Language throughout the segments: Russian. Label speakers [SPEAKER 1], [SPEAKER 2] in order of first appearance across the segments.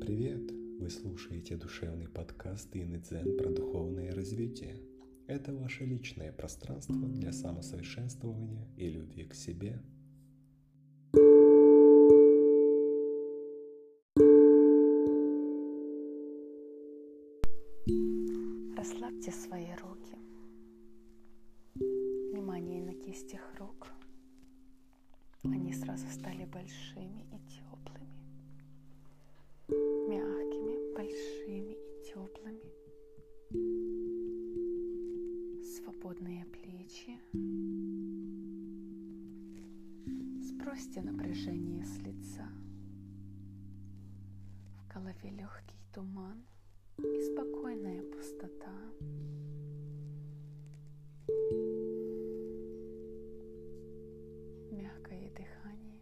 [SPEAKER 1] привет! Вы слушаете душевный подкаст Инны Дзен про духовное развитие. Это ваше личное пространство для самосовершенствования и любви к себе.
[SPEAKER 2] Расслабьте свои руки. Внимание на кистях рук. Они сразу стали большими и теплыми. Свободные плечи. Сбросьте напряжение с лица. В голове легкий туман и спокойная пустота. Мягкое дыхание.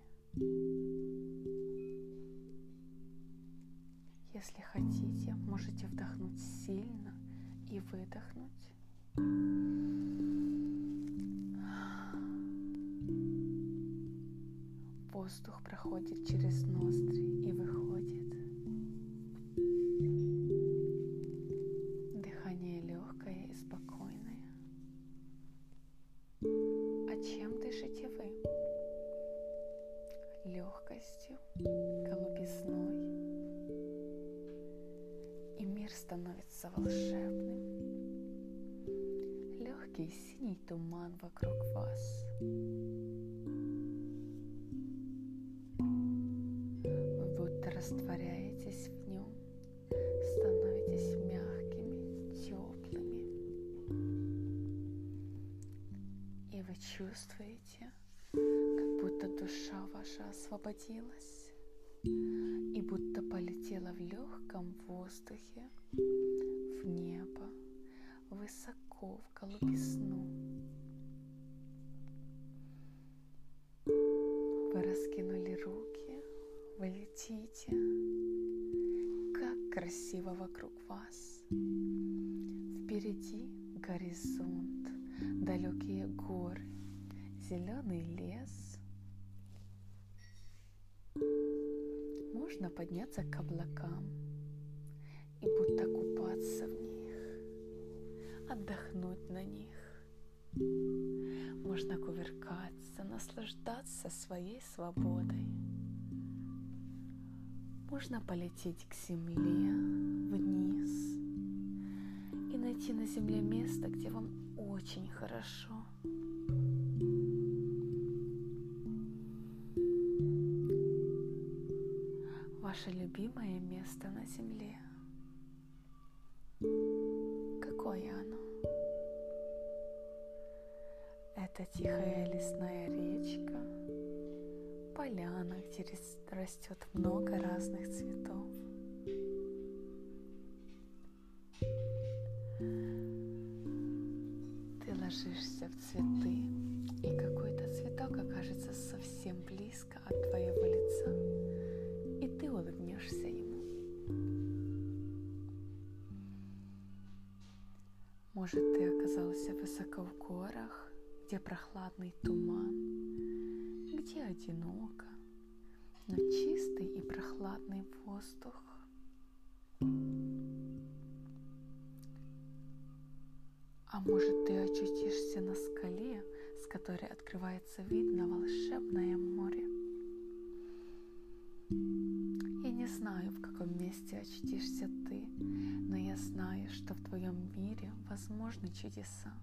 [SPEAKER 2] Если хотите, можете вдохнуть сильно и выдохнуть. Воздух проходит через ноздри и выходит. Дыхание легкое и спокойное. А чем дышите вы? Легкостью, голубизной. И мир становится волшебным. Туман вокруг вас. Вы будто растворяетесь в нем, становитесь мягкими, теплыми. И вы чувствуете, как будто душа ваша освободилась и будто полетела в легком воздухе в небо, высоко в голубизну. Вы раскинули руки, вы летите. Как красиво вокруг вас. Впереди горизонт, далекие горы, зеленый лес. Можно подняться к облакам и будто купаться в отдохнуть на них. Можно кувыркаться, наслаждаться своей свободой. Можно полететь к земле, вниз и найти на земле место, где вам очень хорошо. Ваше любимое место на земле. Какое оно? Это тихая лесная речка, поляна, где растет много разных цветов. Ты ложишься в цветы, и какой-то цветок окажется совсем близко от твоего лица, и ты улыбнешься ему. Может, ты оказался высоко в горах, где прохладный туман, где одиноко, но чистый и прохладный воздух. А может, ты очутишься на скале, с которой открывается вид на волшебное море. Я не знаю, в каком месте очутишься ты, но я знаю, что в твоем мире возможны чудеса.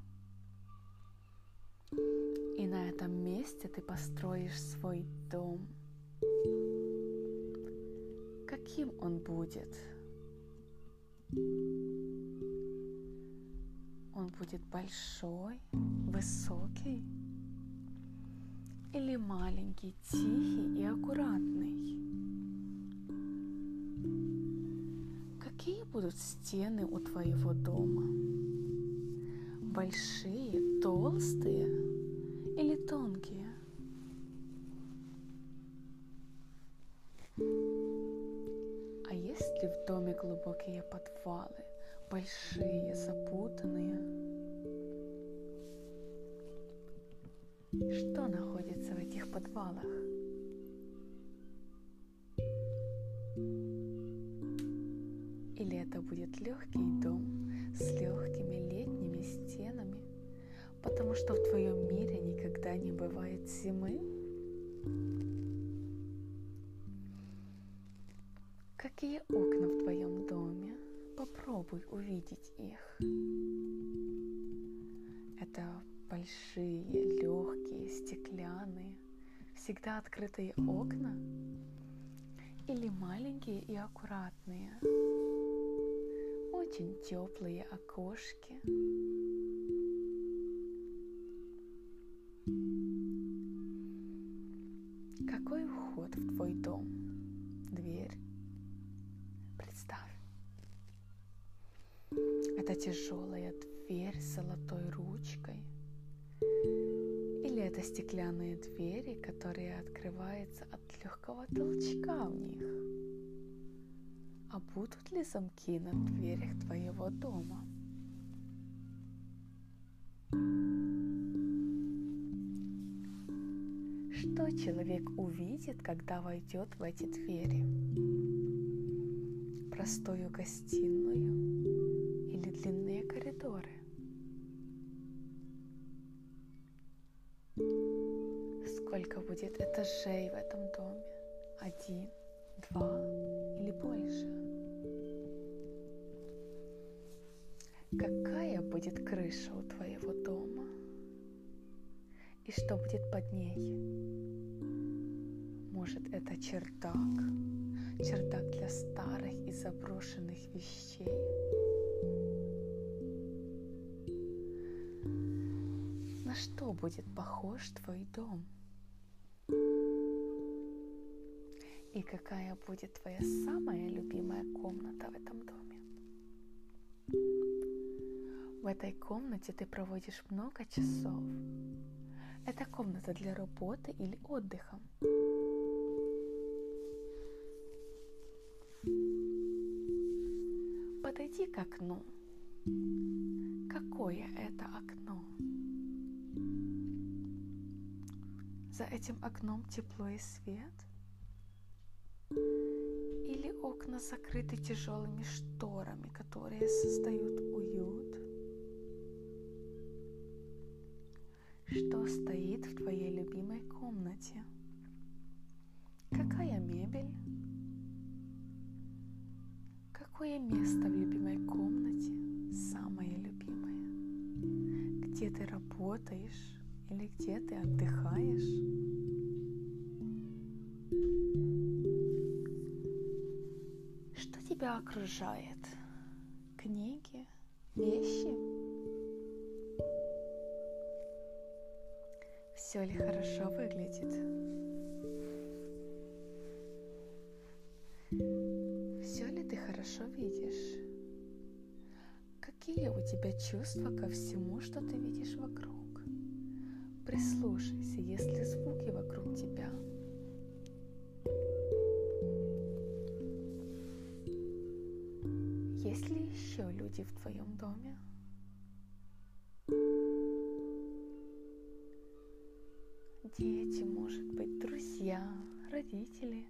[SPEAKER 2] И на этом месте ты построишь свой дом. Каким он будет? Он будет большой, высокий или маленький, тихий и аккуратный? Какие будут стены у твоего дома? Большие, толстые или тонкие? А есть ли в доме глубокие подвалы, большие, запутанные? Что находится в этих подвалах? Или это будет легкий дом с легкими летними стенами, потому что в твоем мире никогда не бывает зимы? Какие окна в твоем доме? Попробуй увидеть их. Это большие, легкие, стеклянные, всегда открытые окна или маленькие и аккуратные, очень теплые окошки. Какой вход в твой дом? Дверь. Представь. Это тяжелая дверь с золотой ручкой. Или это стеклянные двери, которые открываются от легкого толчка в них. А будут ли замки на дверях твоего дома? Что человек увидит, когда войдет в эти двери? Простую гостиную или длинные коридоры? Сколько будет этажей в этом доме? Один, два или больше? Какая будет крыша у твоего дома? И что будет под ней? Может, это чердак? Чердак для старых и заброшенных вещей? На что будет похож твой дом? И какая будет твоя самая любимая комната в этом доме? В этой комнате ты проводишь много часов. Это комната для работы или отдыха. Подойди к окну. Какое это окно? За этим окном тепло и свет – или окна закрыты тяжелыми шторами, которые создают уют? Что стоит в твоей любимой комнате? Какое место в любимой комнате самое любимое? Где ты работаешь или где ты отдыхаешь? тебя окружает? Книги, вещи? Все ли хорошо выглядит? Хорошо видишь? Какие у тебя чувства ко всему, что ты видишь вокруг? Прислушайся, есть ли звуки вокруг тебя – Есть ли еще люди в твоем доме? Дети, может быть, друзья, родители.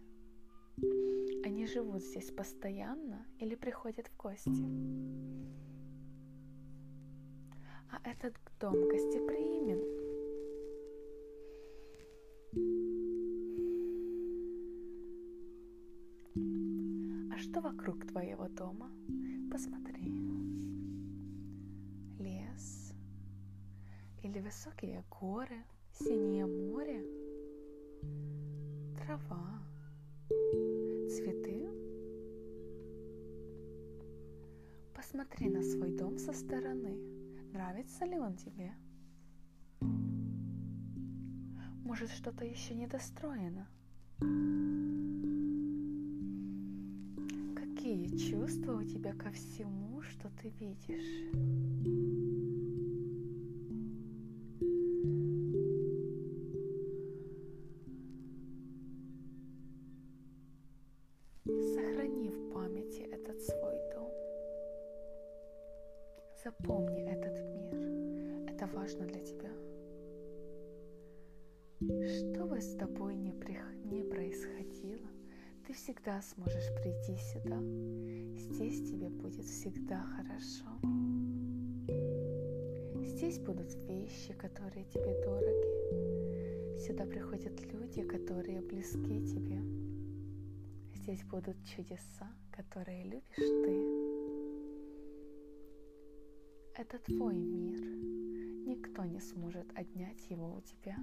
[SPEAKER 2] Живут здесь постоянно или приходят в гости. А этот дом гостеприимен. А что вокруг твоего дома? Посмотри. Лес или высокие горы, синее море, трава, цветы. Посмотри на свой дом со стороны. Нравится ли он тебе? Может, что-то еще недостроено? Какие чувства у тебя ко всему, что ты видишь? Запомни этот мир. Это важно для тебя. Что бы с тобой ни, при... ни происходило, ты всегда сможешь прийти сюда. Здесь тебе будет всегда хорошо. Здесь будут вещи, которые тебе дороги. Сюда приходят люди, которые близки тебе. Здесь будут чудеса, которые любишь ты. Это твой мир. Никто не сможет отнять его у тебя.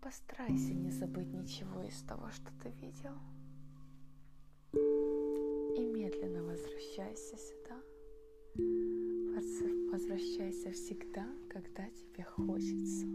[SPEAKER 2] Постарайся не забыть ничего из того, что ты видел. И медленно возвращайся сюда. Возвращайся всегда, когда тебе хочется.